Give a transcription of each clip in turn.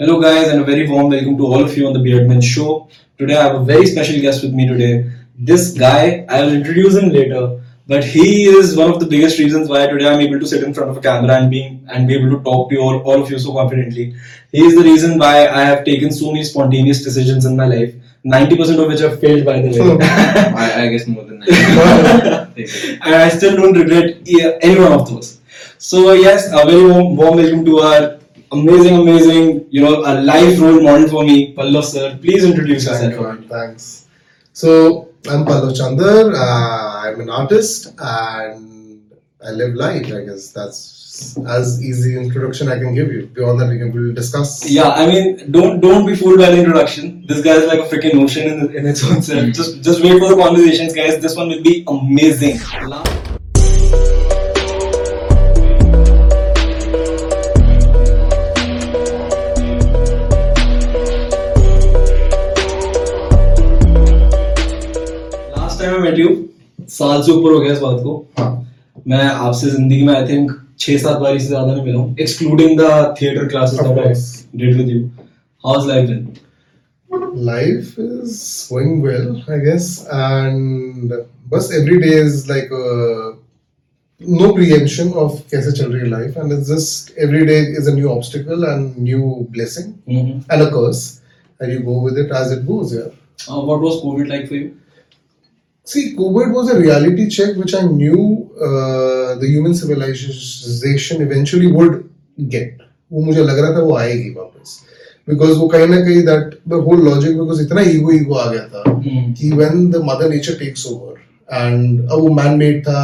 Hello, guys, and a very warm welcome to all of you on the Beardman Show. Today, I have a very special guest with me today. This guy, I will introduce him later, but he is one of the biggest reasons why today I'm able to sit in front of a camera and being and be able to talk to you all, all of you so confidently. He is the reason why I have taken so many spontaneous decisions in my life. 90% of which have failed by the way. Oh. I, I guess more than that. and I still don't regret any one of those. So uh, yes, a very warm, warm welcome to our amazing, amazing, you know, a life role model for me, Pallav sir. Please introduce Thank yourself. you. Thanks. So I'm Pallav Chander. Uh, I'm an artist and I live life. I guess that's as easy introduction I can give you. Beyond that, we can we'll discuss. Yeah, I mean, don't don't be fooled by the introduction. This guy is like a freaking ocean in, in its own self. Just just wait for the conversations, guys. This one will be amazing. साल से ऊपर हो गया इस बात को हाँ. मैं आपसे ज़िंदगी में आई थिंक छह सात बार से ज़्यादा नहीं मिला हूँ excluding the theatre classes that I. Did with you how is life then Life is going well, I guess, and bus every day is like a, no preemption of कैसे चल रही है life, and it's just every day is a new obstacle and new blessing and a curse, and you go with it as it goes. Yeah. Uh, what was COVID like for you? See, COVID was a reality check which I knew uh, the human civilization eventually would get. वो मुझे लग रहा था वो आएगी वापस because वो कहीं ना कहीं that the whole logic because इतना ईगो ईगो आ गया था Hmm. कि when the mother nature takes over and अब वो मैन मेड था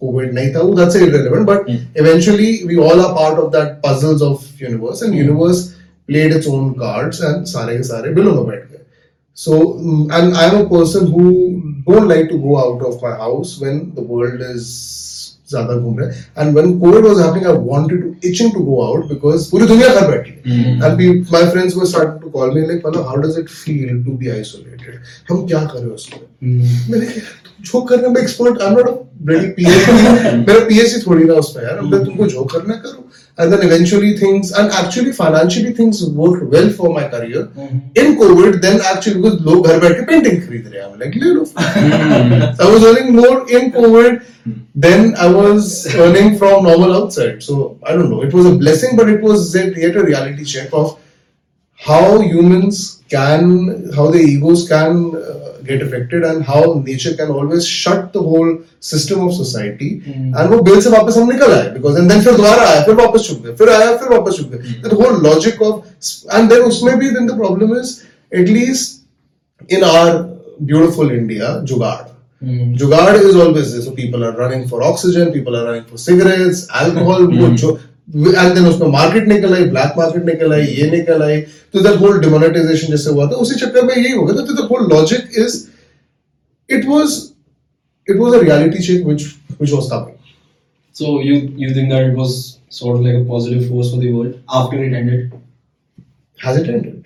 कोविड नहीं था वो that's irrelevant but eventually we all are part of that puzzles of universe and universe played its own cards and सारे के सारे बिलों में बैठ गए So, mm, and I'm a person who don't like to go out of my house when the world is ज़्यादा घूम रहे and when Covid was happening I wanted to itching to go out because पूरी दुनिया घर बैठी and be my friends were start to call me like मतलब how does it feel to be isolated हम क्या करें उसमें? Mm-hmm. मैंने जो करना मैं expert I am not really PhD मेरा पीएचडी थोड़ी ना उसमें यार अब तुमको जो करना करो। and then eventually things and actually financially things worked well for my career. Mm-hmm. in covid then actually with low, ghar baithe painting khareed rahe i'm like le so mm-hmm. i was earning more in covid than i was earning from normal outside. So i don't know. It was a blessing but it was yet a reality check of how humans can how the egos can uh, get affected and how nature can always shut the whole system of society mm. and वो bill से वापस हम निकल आए because and then फिर दोबारा आया फिर वापस छुप गए फिर आया फिर वापस छुप गए the whole logic of and then उसमें भी then the problem is at least in our beautiful India जुगाड़ जुगाड़ is always there so people are running for oxygen people are running for cigarettes alcohol वो जो and then उसमें market निकल आई black market निकल आई ये निकल आई तो दैट होल डिमोनेटाइजेशन जैसे हुआ था उसी चक्कर में यही हो गया था तो the whole logic is it was it was a reality check which which was coming So you you think that it was sort of like a positive force for the world after it ended? Has it ended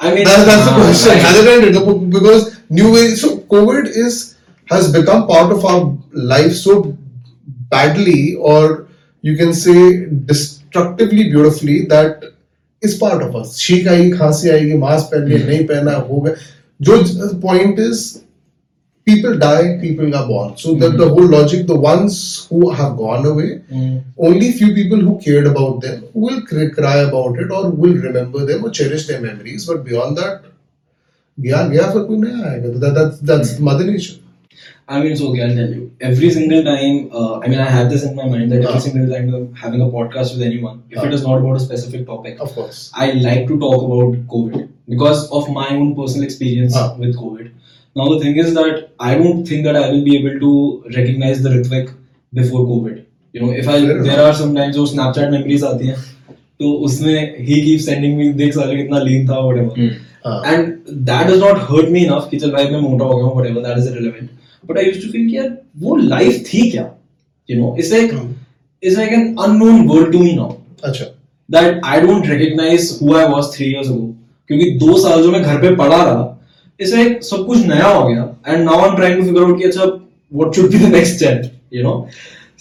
I mean, That, that's the uh, question. Has it ended? No, Because new way. So COVID is has become part of our life so badly, or you can say destructively beautifully that is part of us. छींक आएगी, खांसी आएगी, mask पहन लिया, नहीं पहना होगा. जो point is people die, people are born. So that the whole logic, the ones who have gone away, only few people who cared about them will cry, cry about it or will remember them or cherish their memories. But beyond that, गया गया फिर कोई नया आएगा. That, that, that's mother nature. I mean, so okay, I'll tell you. Every single time, uh, I mean, I have this in my mind that every Ah. single time I'm having a podcast with anyone, if Ah. it is not about a specific topic, Of course. I like to talk about COVID because of my own personal experience Ah. with COVID. Now the thing is that I don't think that I will be able to recognize the Ritvik before COVID. You know, if I Fair there are sometimes जो Snapchat memories आती हैं, तो उसमें he keeps sending me देख साले कितना lean था whatever. Ah. And that does not hurt me enough कि चल भाई मैं मोटा हो गया हूँ whatever that is irrelevant. But I to think वो लाइफ थी क्या? You know it's like like an unknown world to me now अच्छा। That I don't recognise who I was 3 years ago क्योंकि दो साल जो मैं घर पे पड़ा रहा इट्स लाइक सब कुछ नया हो गया। And now I am trying to figure out कि अच्छा what should be the next step you know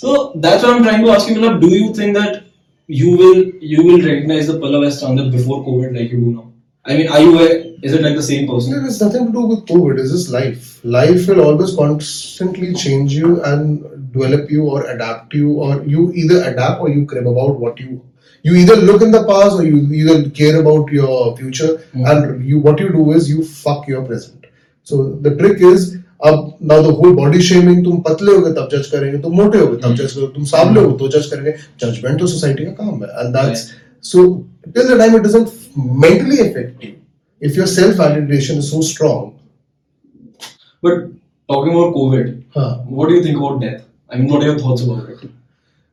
so that's what I am trying to ask you मतलब do you think that you will you will recognize the pallava standard before covid like you do now? I mean are you is it like the same person? It has nothing to do with COVID. It's just life. Life will always constantly change you and develop you or adapt you, or you either adapt or you crib about what you. You either look in the past or you either care about your future, and you what you do is you fuck your present. So the trick is अब now the whole body shaming तुम पतले हो गए तब जज करेंगे तुम मोटे हो गए तब जज करोगे तुम सामने हो तो जज करेंगे जजमेंट तो सोसाइटी का काम है and that's so till the time it doesn't mentally affect you if your self validation is so strong But talking about COVID, huh, what do you think about death? I mean, what are your thoughts about it?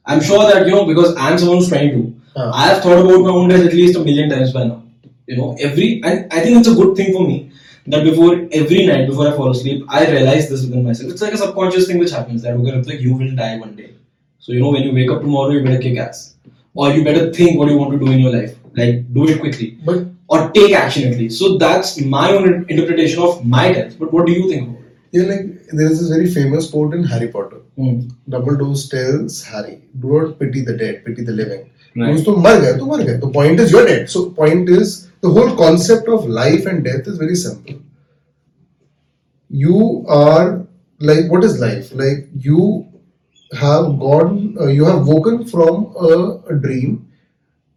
I'm sure that you know because I'm someone who's 22. Huh. I have thought about my own death at least a million times by now. You know, every and I think it's a good thing for me that before every night before I fall asleep, I realize this within myself. It's like a subconscious thing which happens that okay, it's like you will die one day. So you know, when you wake up tomorrow, you better kick ass, or you better think what you want to do in your life. Like do it quickly, but or take action at least. So that's my own interpretation of my death. But what do you think about it? yeah like there is this very famous quote in Harry Potter Hmm. Dumbledore tells Harry do not pity the dead pity the living Right. Because तुम मर गए तो मर गए the point is you're dead so point is the whole concept of life and death is very simple you are like what is life like you have gone uh, you have woken from a, a dream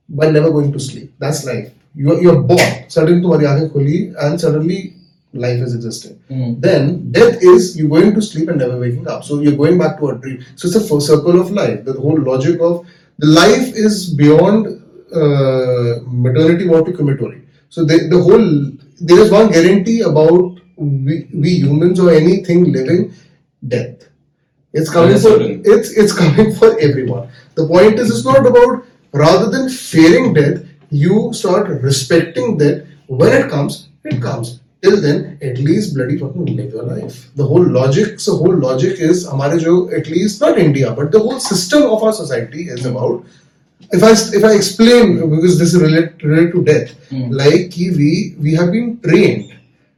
by never going to sleep that's life you're, you're born, suddenly to mari khuli and suddenly life is existing. Mm. Then death is you're going to sleep and never waking up. So you're going back to a dream. So it's a full circle of life. The whole logic of the life is beyond uh, maternity what to commitory. So the, the whole there is one guarantee about we, we humans or anything living death. It's coming for it's it's coming for everyone. The point is it's not about rather than fearing death, you start respecting that when it comes it comes till then at least bloody fucking live your life the whole logic so whole logic is हमारे जो at least not India but the whole system of our society is about if I if I explain because this is related, related to death Hmm. like कि we we have been trained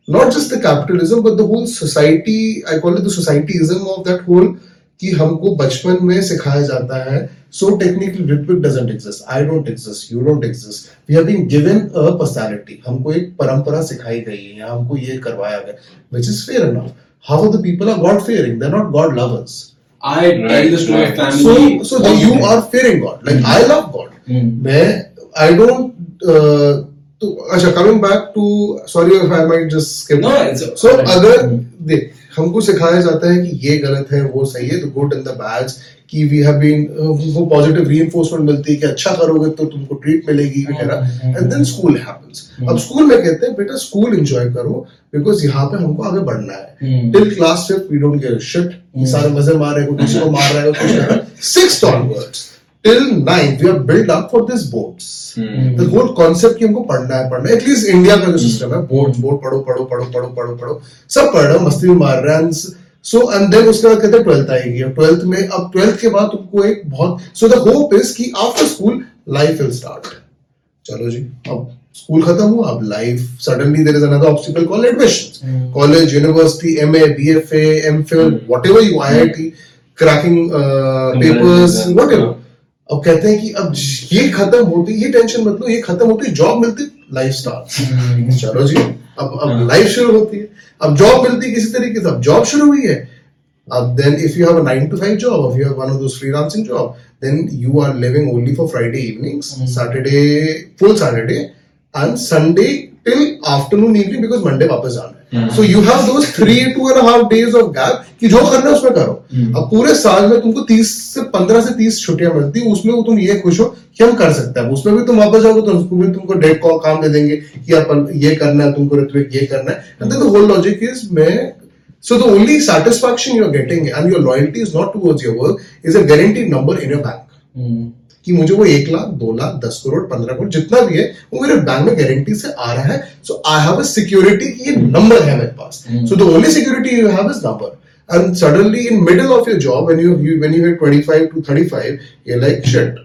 not just the capitalism but the whole society I call it the societyism of that whole कि हमको बचपन में सिखाया जाता है so technically Ritwik doesn't exist I don't exist you don't exist we have been given a personality हमको एक परंपरा सिखाई गई है या हमको ये करवाया गया which is fair enough how the people are God fearing they are not God lovers I right, tell this to family so so you are fearing God like I love God मैं I don't uh, तो अच्छा coming back to sorry if I might just skip. सो अगर देख हमको सिखाया जाता है कि ये गलत है वो सही है the good and the bad कि वी हैव बीन वो पॉजिटिव रीइंफोर्समेंट मिलती है कि अच्छा करोगे तो तुमको ट्रीट मिलेगी वगैरह. एंड देन स्कूल हैपेंस अब स्कूल में कहते हैं बेटा स्कूल एंजॉय करो बिकॉज़ यहाँ पे हमको आगे बढ़ना है. Till class fifth we don't give shit सारे मज़े मार रहे हैं किसी को मार रहा है कुछ कर रहा है। Onwards till ninth we are build up for this boards Hmm. The whole concept कि हमको पढ़ना है पढ़ना है। एटलीस्ट इंडिया का जो सिस्टम है बोर्ड बोर्ड पढ़ो पढ़ो पढ़ो पढ़ो पढ़ो पढ़ो। सब पढ़ रहे हो मस्ती भी मार रहे हैं। सो एंड देन उसके बाद कहते हैं ट्वेल्थ आएगी। अब ट्वेल्थ में अब ट्वेल्थ के बाद तुमको एक बहुत सो द होप इज़ कि after school life will start चलो जी अब स्कूल खत्म हुआ अब life suddenly there is another obstacle called admission college university MA BFA MPhil whatever you IIT cracking papers whatever अब कहते हैं कि अब ये खत्म होती ये टेंशन मतलब ये खत्म होती जॉब मिलती लाइफ स्टार हम्म। चलो जी अब अब हाँ। लाइफ शुरू होती है। अब जॉब मिलती किसी तरीके से अब जॉब शुरू हुई है। अब then if you have a 9 to 5 job if you have one of those freelancing job then you are living only for Friday evenings Saturday full Saturday and Sunday till afternoon evening because Monday वापस जाना so you have दो half days off gap कि जो करना है उसमें करो। हम्म। अब पूरे साल में तुमको तीस से पंद्रह से तीस छुट्टियाँ मिलती है उसमें तुम ये खुश हो कि हम कर सकते हैं। उसमें भी तुम वापस जाओगे तो उसको भी तुमको डेट कॉल काम दे देंगे कि अपन ये करना है तुमको ऋतविक ये करना है। एंड होल लॉजिक इज़ मैं so the only satisfaction you are getting and your loyalty is not towards your work is a guaranteed number in your bank कि मुझे वो एक लाख दो लाख दस करोड़ पंद्रह करोड़ जितना भी है वो मेरे बैंक में गारंटी से आ रहा है। So I have a security ये नंबर है मेरे पास। So the only security you have is number and suddenly in middle of your job when you when you hit 25 to 35 ये लाइक शिट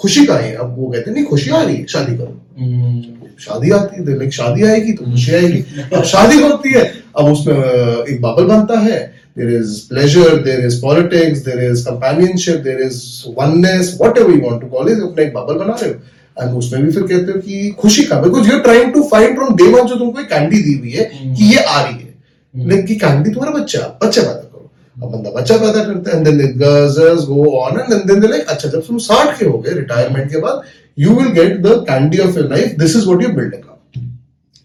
खुशी का है अब वो कहते हैं नहीं खुशी आ रही है शादी करो. Hmm. शादी आती है लाइक शादी आएगी तो खुशी आएगी। अब शादी होती है अब उसमें एक बबल बनता है। There is pleasure, there is politics, there is companionship, there is oneness, whatever you want to call it, अपना एक बबल बना रहे हो। एंड उसमें भी फिर कहते हो कि खुशी का because you trying to find from day one जो तुमको एक कैंडी दी हुई है कि ये आ रही है। लेकिन कि कैंडी तुम्हारा बच्चा बच्चा पैदा करो। अब बंदा बच्चा पैदा करता है and then goes go on and then they like अच्छा जब तुम 60 के हो गए रिटायरमेंट के बाद you will get the candy of your life this is what you building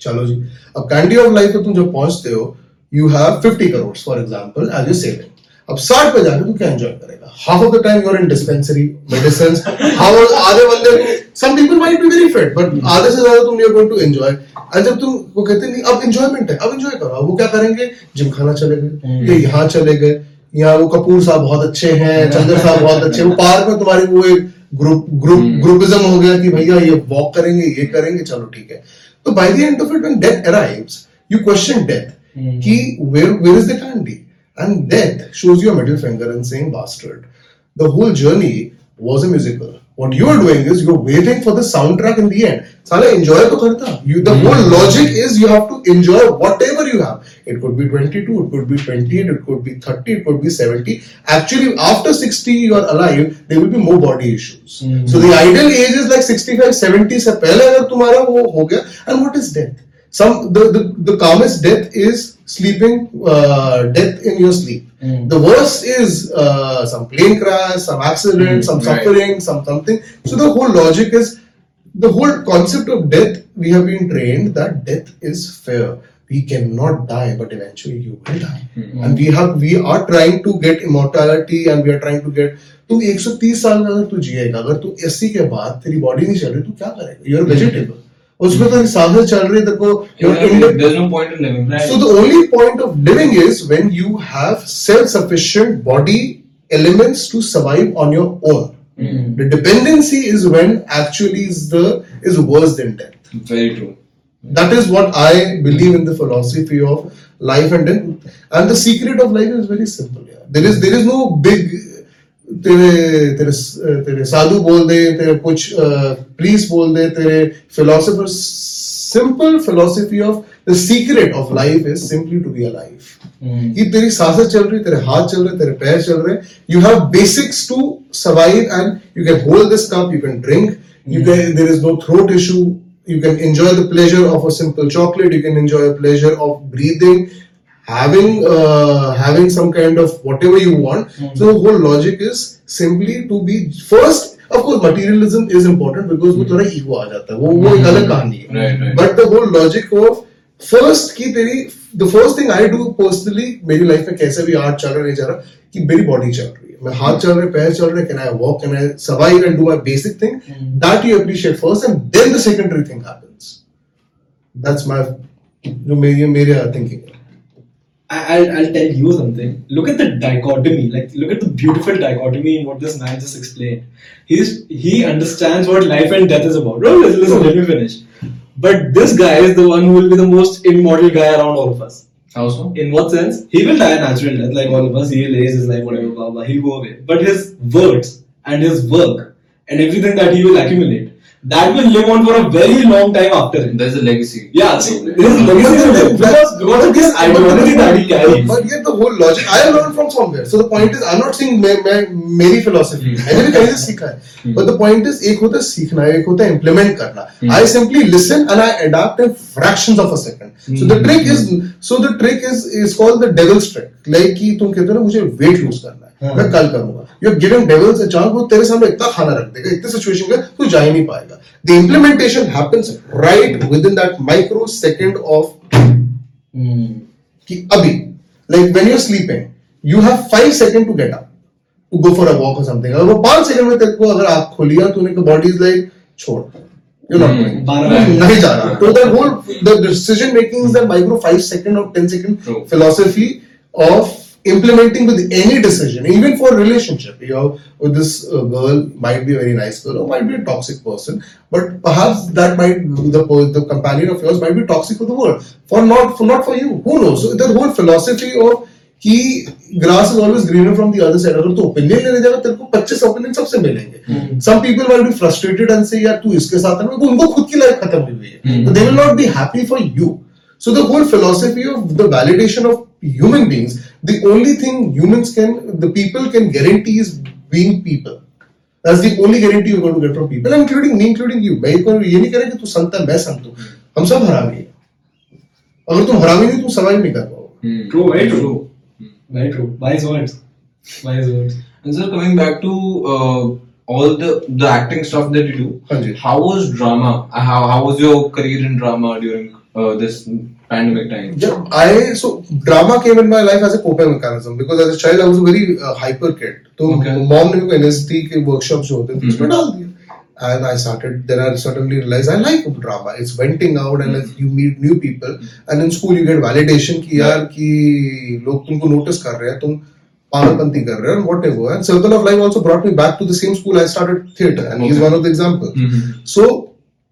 चलो जी। अब कैंडी ऑफ़ लाइफ पे तुम जब पहुँचते हो you have 50 crore for example as you saving अब 60 पे जाके तू क्या एंजॉय करेगा? Half of the time you are in dispensary medicine how आधे बंदे some people might be very fit but आधे से ज़्यादा तुम you are going to enjoy and जब तुम वो कहते नहीं अब एंजॉयमेंट है अब एंजॉय करो। वो क्या करेंगे? जिम खाना चले गए। ये यहाँ चले गए। यहाँ वो कपूर साहब बहुत अच्छे हैं चंद्र साहब बहुत अच्छे हैं। वो पार्क में तुम्हारी वो एक ग्रुप ग्रुप ग्रुपिज्म हो गया कि भैया ये वॉक करेंगे ये करेंगे। चलो ठीक है। So by the end of it, when death arrives, you question death. Mm. Ki, where, where is the candy? And death shows you a middle finger and saying, bastard. The whole journey was a musical. What you are doing is you're waiting for the soundtrack in the end. So, enjoy to karta. The hmm. whole logic is you have to enjoy whatever you have it could be 22 it could be 28 it could be 30 it could be 70 actually after 60 you are alive there will be more body issues so the ideal age is like 65 70 से पहले अगर तुम्हारा वो हो गया and what is death some the, the the calmest death is sleeping uh, death in your sleep the worst is uh, some plane crash some accident some right. suffering some something so the whole logic is the whole concept of death we have been trained that death is fair We cannot die but eventually you will die Mm-hmm. and we have we are trying to get immortality and we are trying to get तुम 130 साल अगर तू जिएगा अगर तू 80 के बाद तेरी body नहीं चल रही तू क्या करेगा यूर वेजिटेबल उसमें तो साँसें चल रही है को living. Right. so the only point of living is when you have self-sufficient body elements to survive on your own. The dependency is when actually is the is worse than death. Very true. That is what I believe in the philosophy of life and death. And the secret of life is very simple. Yeah. There is there is no big तेरे तेरे तेरे साधु बोल दे तेरे कुछ priests बोल दे तेरे philosopher simple philosophy of the secret of life is simply to be alive कि तेरी सांसें चल रही तेरे हाथ चल रहे तेरे पैर चल रहे you have basics to survive and you can hold this cup you can drink you can there is no throat issue you can enjoy the pleasure of a simple chocolate you can enjoy a pleasure of breathing having uh, having some kind of whatever you want so the whole logic is simply to be first of course materialism is important because वो थोड़ा ego आ जाता है वो वो एक अलग कहानी है Right, right. but the whole logic of first की तेरी the first thing I do personally मेरी लाइफ में कैसे भी आर्ट चल रहा नहीं चल रहा कि मेरी बॉडी चल रही है मैं हाथ चल रहे पैर चल रहे can I walk can I survive and do my basic thing that you appreciate first and then the secondary thing happens that's my जो मेरी मेरे थिंकिंग है I- I'll, I'll tell you something. Look at the dichotomy. Like, look at the beautiful dichotomy in what this man just explained. He's he understands what life and death is about. No, listen, listen, let me finish. But this guy is the one who will be the most immortal guy around all of us. How so? In what sense? He will die a natural death, like all of us. He'll ace his life, whatever, blah blah. He'll go away. But his words and his work and everything that he will accumulate, that will live on for a very long time after him. There's a legacy. Yeah, see, this is legacy because because of this ideology that he carries. But yet the whole logic I learned from somewhere. So the point is, I'm not saying मैं मैं मेरी philosophy मैंने भी कहीं से सीखा है. But the point is, एक होता है सीखना, एक होता है implement करना. I simply listen and I adapt in fractions of a second. So the trick is, so the trick is is called the devil's trick. Like कि तुम कहते हो ना मुझे weight lose करना है. हाँ। मैं कल करूँगा। You giving devils a chance वो तेरे सामने इतना खाना रख देगा इतने सिचुएशन में तू जा ही नहीं पाएगा। The implementation happens right within that microsecond of कि अभी like when you are sleeping you have 5 second to get up to go for a walk और समथिंग अगर वो 5 सेकंड में तक को अगर आप खोलिया तो उनके का बॉडी इज़ लाइक छोड़। You're not नहीं जा रहा. So तो that whole the decision making is that micro five second or ten second True. philosophy implementing with any decision even for relationship you know with this uh, girl might be a very nice girl or might be a toxic person but perhaps that might the the companion of yours might be toxic for the world for not for not for you who knows so the whole philosophy of कि grass is always greener from the other side अगर तू opinion लेने जाएगा तेरे को 25 opinion सबसे मिलेंगे some people will be frustrated and say यार तू इसके साथ है ना उनको खुद की लाइफ खत्म हुई हुई है so they will not be happy for you so the whole philosophy of the validation of human beings. The only thing humans can, the people can guarantee is being people. That's the only guarantee you're going to get from people, including me, including you. मैं कोई ये नहीं कह रहा कि तू संत है मैं संत हूँ हम सब हरामी हैं अगर तुम हरामी नहीं तुम सर्वाइव नहीं कर पाओगे Hmm. True, very true. Very true. Wise words. Wise words. And sir, coming back to uh, all the the acting stuff that you do, हाँ जी how was drama? Uh, How how was your career in drama during uh, this pandemic time? Yeah, I so drama came in my life as a coping mechanism because as a child I was a very uh, hyper kid. तो Okay. Mom ने मेरे NST के workshops जो होते थे उसमें डाल दिया. And I started. Then I suddenly realized I like drama. It's venting out and like you meet new people. And in school you get validation कि यार कि लोग तुमको notice कर रहे हैं तुम पागलपंती कर रहे हो and whatever. And Circle of Life also brought me back to the same school I started theatre and he's Okay. one of the examples.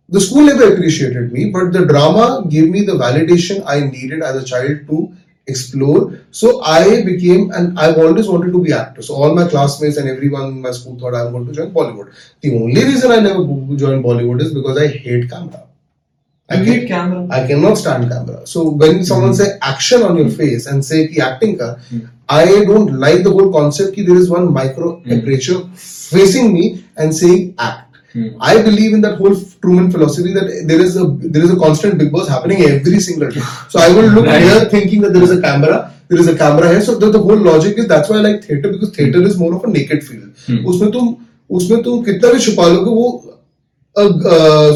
So the school never appreciated me, but the drama gave me the validation I needed as a child to explore. So I became, and I've always wanted to be actor. So all my classmates and everyone in my school thought I'm going to join Bollywood. The only reason I never joined Bollywood is because I hate camera. I hate hate camera? I cannot stand camera. So when hmm. someone say action on your face and say ki acting ka, hmm. I don't like the whole concept ki there is one micro hmm. aperture facing me and saying act. Hmm. I believe in that whole Truman philosophy that there is a there is a constant big boss happening every single day. So I will look Right. here thinking that there is a camera, there is a camera here. So the, the whole logic is that's why I like theatre because theatre is more of a naked field. Hmm. उसमें तुम उसमें तुम कितना भी छुपा लोगे वो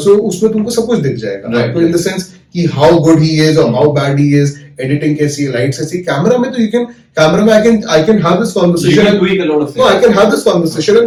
सो उसमें तुमको सब कुछ दिख जाएगा Right. आपको इन द सेंस कि हाउ गुड ही इज और how bad he is editing कैसी है लाइट्स ऐसी कैमरा में तो यू कैन कैमरा में I can I can have this You conversation can tweak a lot of No, I things. can have this conversation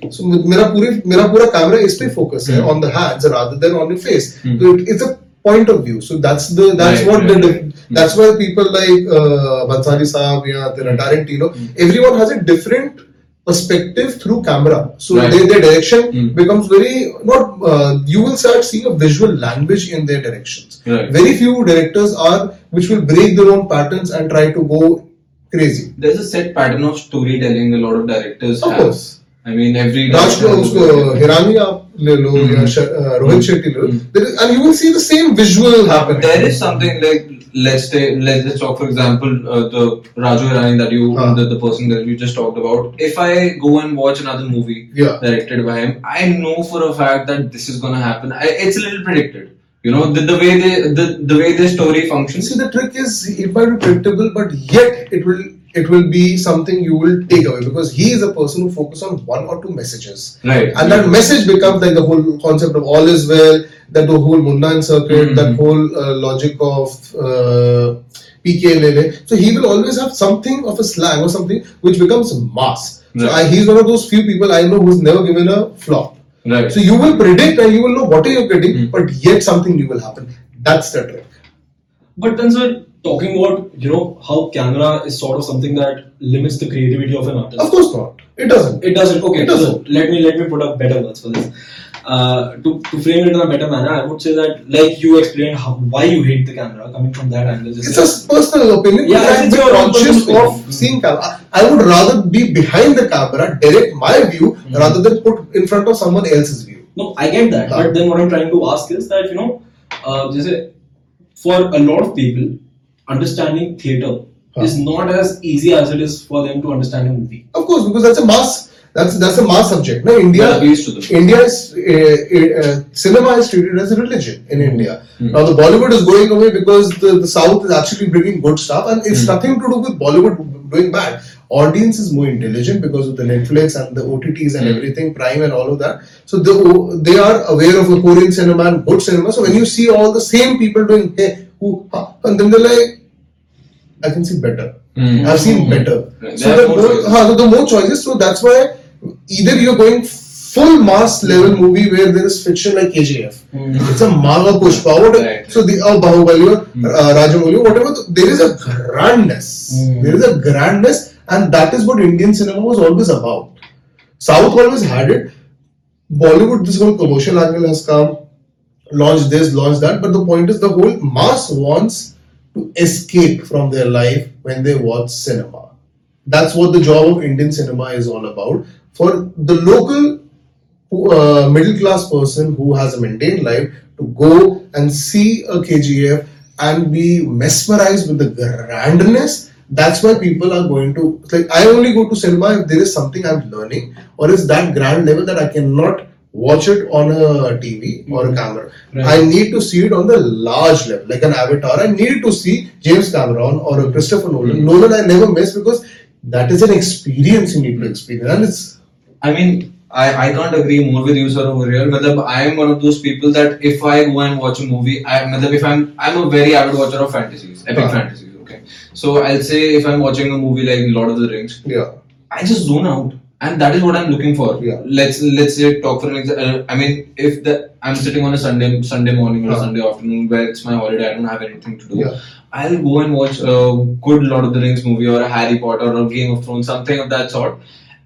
and just focus my hands like this. So मेरा पूरी मेरा पूरा camera इस पे focus है on the hands rather than on your face. Hmm. So it, it's a point of view. So that's the that's Right, what right, the right. that's why people like uh, Bansali Saab yeah, the Tarantino, Hmm. everyone has a different perspective through camera. So Right. their, their direction Hmm. becomes very not. Uh, you will start seeing a visual language in their directions. Right. Very few directors are which will break their own patterns and try to go crazy. There's a set pattern of storytelling a lot of directors Of have. course. I mean, every राज को director उसको has a- Hirani आप ले लो या श- uh, Rohit Shetty ले लो There is- and you will see the same visual happening There is something like let's say let's just talk for example uh, the Raju Irani that you Huh. the, the person that you just talked about. If I go and watch another movie Yeah. directed by him, I know for a fact that this is gonna happen. I, it's a little predicted. You know the, the way they the, the way their story You functions. see the trick is it might be predictable but yet it will it will be something you will take away because he is a person who focuses on one or two messages Right. and that message becomes like the whole concept of all is well that the whole Mundan circuit Mhm. that whole uh, logic of uh, PK Lele so he will always have something of a slang or something which becomes mass so Right. I, he's one of those few people I know who's never given a flop Right. So you will predict and you will know what you're getting, Hmm. but yet something new will happen. That's the trick. But then, sir, talking about you know how camera is sort of something that limits the creativity of an artist. Of course not. It doesn't. It doesn't. Okay. It doesn't. So let me let me put up better words for this. Uh, to, to frame it in a better manner, I would say that like you explained how, why you hate the camera coming from that angle. it's a personal opinion. Yeah, I'm it's your conscious of mm. seeing camera. I would rather be behind the camera, direct my view mm-hmm. rather than put in front of someone else's view. No, I get that, but then what I'm trying to ask is that you know, uh, for a lot of people, understanding theatre हाँ. is not as easy as it is for them to understand a movie. Of course, because that's a mass. That's that's a mass subject. No, India. That to them. India is uh, uh, cinema is treated as a religion in India. Hmm. Now the Bollywood is going away because the, the South is actually bringing good stuff, and it's Hmm. nothing to do with Bollywood doing bad. Audience is more intelligent because of the Netflix and the OTTs and Hmm. everything, Prime and all of that. So the, they are aware of the Korean cinema and good cinema. So when you see all the same people doing hey, who, huh, and then they're like, I can see better. Hmm. I've seen better. Right. So the more more, choices. so the more choices. So that's why either you're going full mass level movie where there is fiction like KGF. It's a Maga Pushpa. What, Right. So the uh, Bahubali or uh, Rajamouli, or whatever. There is a grandness. There is a grandness, and that is what Indian cinema was always about. South always had it. Bollywood, this whole commercial angle has come. Launch this, launch that. But the point is, the whole mass wants to escape from their life when they watch cinema. That's what the job of Indian cinema is all about. For the local uh, middle class person who has a maintained life to go and see a KGF and be mesmerized with the grandness, that's why people are going to like. I only go to cinema if there is something I'm learning, or is that grand level that I cannot watch it on a TV or a hmm. camera. Right. I need to see it on the large level, like an Avatar. I need to see James Cameron or a Christopher hmm. Nolan. Nolan, I never miss because that is an experience you need to hmm. experience, and it's I mean, I, I can't agree more with you, sir, over here. Matlab, I am one of those people that if I go and watch a movie, I, matlab, if I'm I'm a very avid watcher of fantasies, epic Ah. fantasies. Okay, so I'll say if I'm watching a movie like Lord of the Rings, yeah. I just zone out, and that is what I'm looking for. Yeah. Let's let's say talk for an example. I mean, if the I'm sitting on a Sunday Sunday morning or a Ah. Sunday afternoon where it's my holiday, I don't have anything to do. Yeah. I'll go and watch a good Lord of the Rings movie or a Harry Potter or Game of Thrones, something of that sort,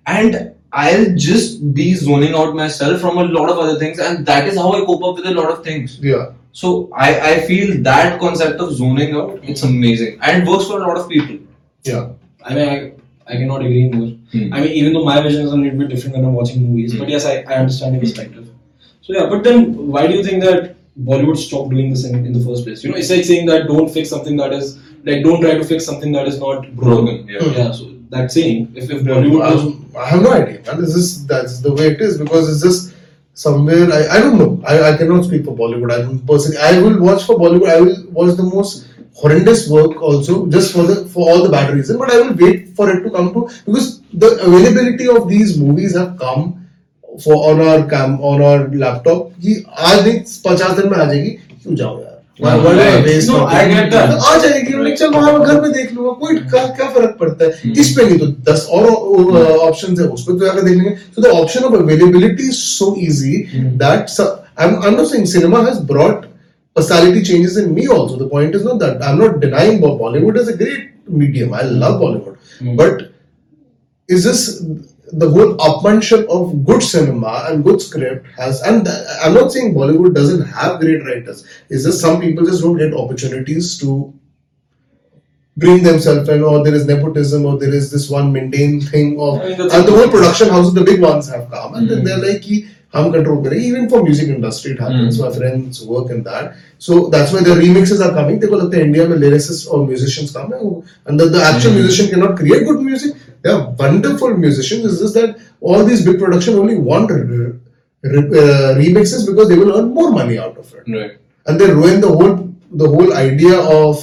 and I'll just be zoning out myself from a lot of other things, and that is how I cope up with a lot of things. Yeah. So I, I feel that concept of zoning out, it's amazing, and it works for a lot of people. Yeah. I mean, I, I cannot agree more. Hmm. I mean, even though my vision is a little bit different when I'm watching movies, Hmm. but yes, I, I understand your perspective. So yeah, but then why do you think that Bollywood stopped doing this in, in the first place? You know, it's like saying that don't fix something that is like don't try to fix something that is not broken. Yeah. Yeah. So that saying, if, if Bollywood was Um, I have no idea, man. This is that's the way it is because it's just somewhere I, I don't know. I, I cannot speak for Bollywood. I don't personally I will watch for Bollywood. I will watch the most horrendous work also just for the for all the bad reason. But I will wait for it to come to because the availability of these movies have come for on our cam on our laptop. कि आज नहीं पचास दिन में आ जाएगी क्यों जाओ यार. तो आ जाएगी मैं चल वहाँ घर में देख लूँगा कोई क्या फ़र्क पड़ता है इस पे नहीं तो दस और ऑप्शन है उस पे तो जाकर देख लेंगे so the option of availability is so easy that so, I'm, I'm not saying cinema has brought personality changes in me also. The point is not that I'm not denying Bollywood is a great medium. I love Bollywood. Hmm. But is this the whole upmanship of good cinema and good script has and I'm not saying Bollywood doesn't have great writers. It's just some people just don't get opportunities to bring themselves in or there is nepotism or there is this one mundane thing of I mean, and the whole production houses the big ones have come. And then hmm. they're like "Ki, hum control karenge. Even for music industry, it happens. Mm. My friends work in that. So that's why the remixes are coming. They go like the India, where lyricists or musicians come, and the, the actual mm. musician cannot create good music. They are wonderful musicians. Is just that all these big production only want re- re- uh, remixes because they will earn more money out of it. Right. And they ruin the whole the whole idea of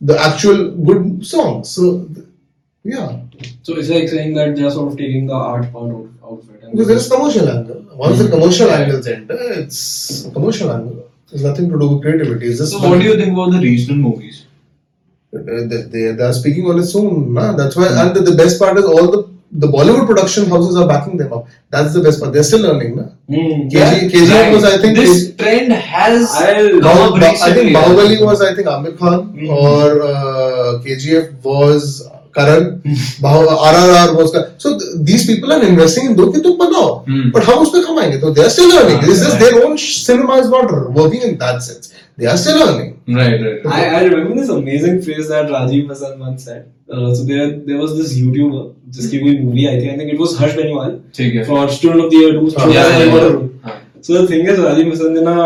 the actual good song. So, yeah. So it's like saying that they are sort of taking the art part out because there is commercial angle. Once the commercial angles enter, it's a commercial angle. There's nothing to do with creativity. It's just So what do you think about the regional movies? they, they, they are speaking on its own. Nah? That's why, and the, the best part is all the the Bollywood production houses are backing them up. That's the best part. They're still learning, Nah? Hmm, KG, KGF was, I think, this trend has I'll- come Bah- up Bah- I think Bahubali was I think Amir Khan Mhm. or uh, KGF was Karan. Bah- RRR was Karan. So th- these people are investing in दो कि तुम बनाओ. Hmm. But how उसपे कमाएँगे? तो they are still earning. Ah, It's just right. their own sh- cinema is not working in that sense. They are still earning. Right, right. right. I, I remember this amazing phrase that Rajiv Hasan once said. Uh, so there there was this YouTuber, जिसकी कोई movie आई थी, I think it was Harsh Beniwal ठीक है. for Student of the Year 2. हाँ, yeah, yeah, yeah. हाँ. So the thing is, Rajiv Hasan in a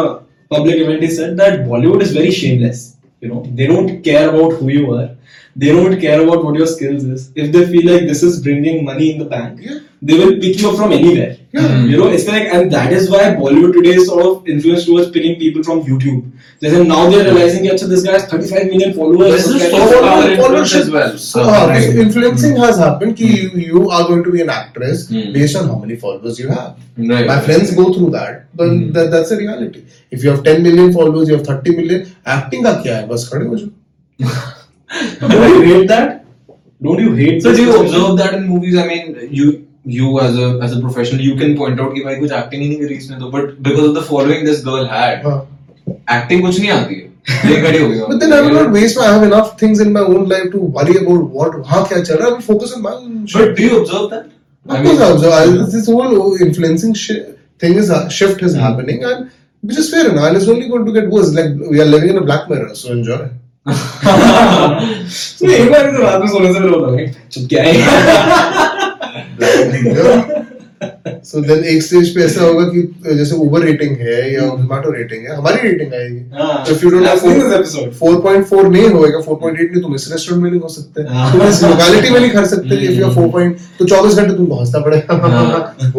public event he said that Bollywood is very shameless. You know, they don't care about who you are. They don't care about what your skills is. If they feel like this is bringing money in the bank, Yeah. They will pick you up from anywhere. Yeah. You know, it's like, and that is why Bollywood today is sort of influenced towards picking people from YouTube. They say now they're realizing that this guy has 35 million followers. There's a subscribers. soft power Follower- influence as well. So, Uh, uh, right. this influencing has happened कि you, you are going to be an actress Hmm. based on how many followers you have. Right. My friends go through that, but Hmm. that, that's the reality. If you have 10 million followers, you have 30 million, acting का क्या है? बस खड़े हो जाओ. Don't you hate that? Don't you hate So do you observe that in movies? I mean, you you as a as a professional, you can point out कि भाई कुछ acting ही नहीं करी इसने तो, but because of the following this girl had, हाँ. acting कुछ नहीं आती है. हो. But then I will not waste my, I have enough things in my own life to worry about what, हाँ क्या चल रहा है, I will focus on my own shit. But do you observe that? Of course I observe, I, this whole influencing shi thing is, uh, shift is happening and which is fair enough and it's only going to get worse. Like we are living in a black mirror, so enjoy. So, एक बार तो रात में सोने से पहले होता है चुप क्या है. सो देन एक स्टेज पे ऐसा होगा कि जैसे उबर रेटिंग है या जोमेटो रेटिंग है हमारी रेटिंग आएगी। तो डोंट हैव 4.4 नहीं होएगा 4.8 नहीं तुम इस रेस्टोरेंट में नहीं हो सकते। तुम इस लोकेलिटी में नहीं खा सकते इफ़ यू 4. तो 24 घंटे तुम पहुँचना पड़ेगा।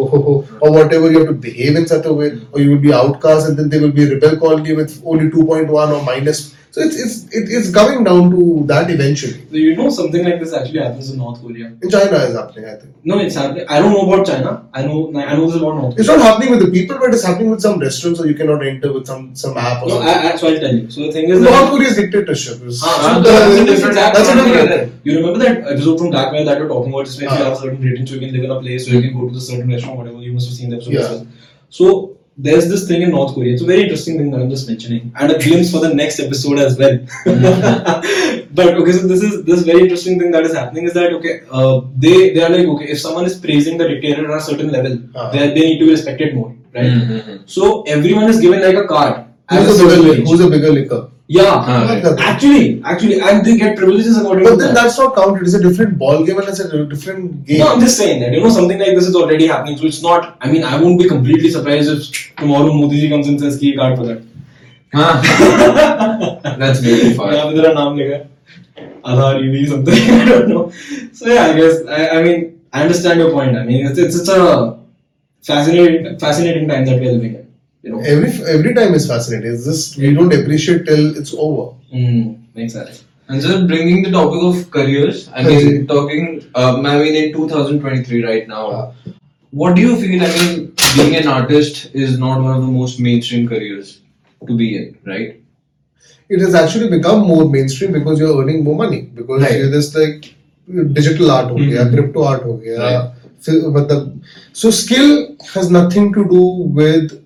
और whatever you have to behave in such a way और you will be outcast and then they will be rebel with only 2.1 और minus so it's it's it's coming down to that eventually So you know something like this actually happens in North Korea. in China is happening I think No, it's happening. I don't know about China. I know I know this about North it's not happening with the people but it's happening with some restaurants so you cannot enter with some some app or No, something I, I, so I'll tell you. So the thing is North that Korea's dictatorship is Ah, Ah, so that's the- a different that's a different. You remember that episode from Black Mirror that you're talking about? Like you Ah. have certain rating, so you can live in a place, so you can go to the certain restaurant, whatever. You must have seen the episode. Yeah. So there's this thing in North Korea. It's a very interesting thing that I'm just mentioning, and a glimpse for the next episode as well. but okay, so this is this very interesting thing that is happening is that okay, uh, they they are like okay, if someone is praising the dictator at a certain level, Ah. they they need to be respected more, right? Mhm. So everyone is given like a card. who's a a bigger certain who's a bigger liquor Yeah, Ah, right. actually, actually, and they get privileges according but then that. that's not counted it's a different ball game and it's a different game No, I'm just saying that you know something like this is already happening. So it's not. I mean, I won't be completely surprised if tomorrow Modi ji comes and says ki card for that. Ah, That's very far. Yeah, there तेरा नाम लेगा Aadhaar EV something. I don't know. So yeah, I guess I, I mean I understand your point. I mean it's it's, it's a fascinating fascinating time that we are living in. You know, every every time is fascinating it's just we don't appreciate till it's over mm, makes sense. And just bringing the topic of careers, I mean, talking, um, I mean, in 2023 right now, what do you feel? I mean, being an artist is not one of the most mainstream careers to be in, right? it has actually become more mainstream because you're earning more money because Right. you're just like digital art ho gaya, Mhm. crypto art ho gaya, Right. fi- but the so skill has nothing to do with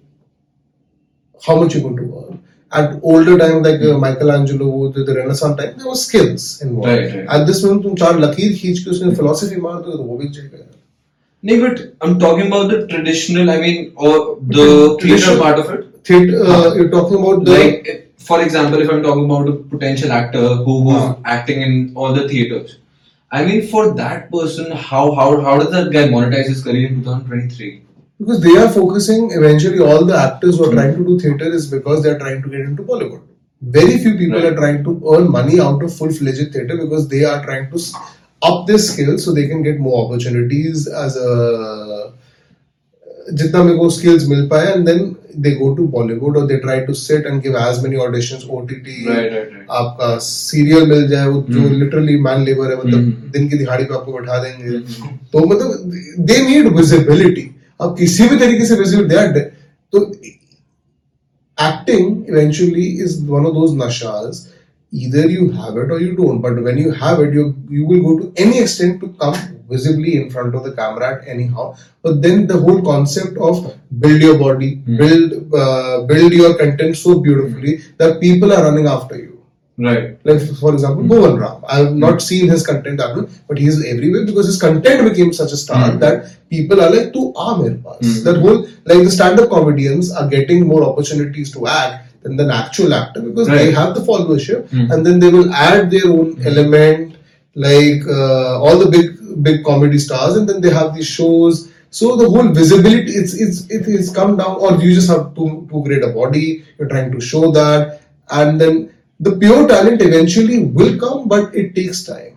how much you're going to earn. At older time, like uh, Michelangelo, the, the Renaissance time, there were skills involved. Right, right. At this moment, तुम चार लकीर खींच के उसमें philosophy मार दो तो वो बिक जाएगा. No, but I'm talking about the traditional, I mean, or the Traditional- theatre part of it. Theatre, uh, you're talking about the Like, if- for example, if I'm talking about a potential actor who who's Ah. acting in all the theaters, I mean, for that person, how how how does that guy monetize his career in 2023? Because they are focusing eventually all the actors who are trying to do theatre is because they are trying to get into Bollywood. Very few people Right. are trying to earn money out of full fledged theatre because they are trying to s- up their skills so they can get more opportunities as a जितना मेरे को skills मिल पाए and then they go to Bollywood or they try to sit and give as many auditions OTT Right, right, right. आपका serial मिल जाए वो जो हम्म। Literally man labour है मतलब हम्म। दिन की दिहाड़ी पे आपको बैठा देंगे तो मतलब दे नीड विजिबिलिटी अब किसी भी तरीके से विजिबिलिटी तो acting eventually is one of those nashas either you have it or you don't but when you have it you you will go to any extent to come visibly in front of the camera at anyhow but then the whole concept of build your body Hmm. build uh, build your content so beautifully that people are running after you Right. like for example Bhuvan Bam. I have not seen his content much, but he is everywhere because his content became such a star Hmm. that people are like, "Tu aa mere paas." Hmm. That whole like the stand-up comedians are getting more opportunities to act than the actual actor because they have the followership Hmm. and then they will add their own element like uh, all the big big comedy stars and then they have these shows so the whole visibility it's it's it is come down or you just have too too great a body you're trying to show that and then the pure talent eventually will come but it takes time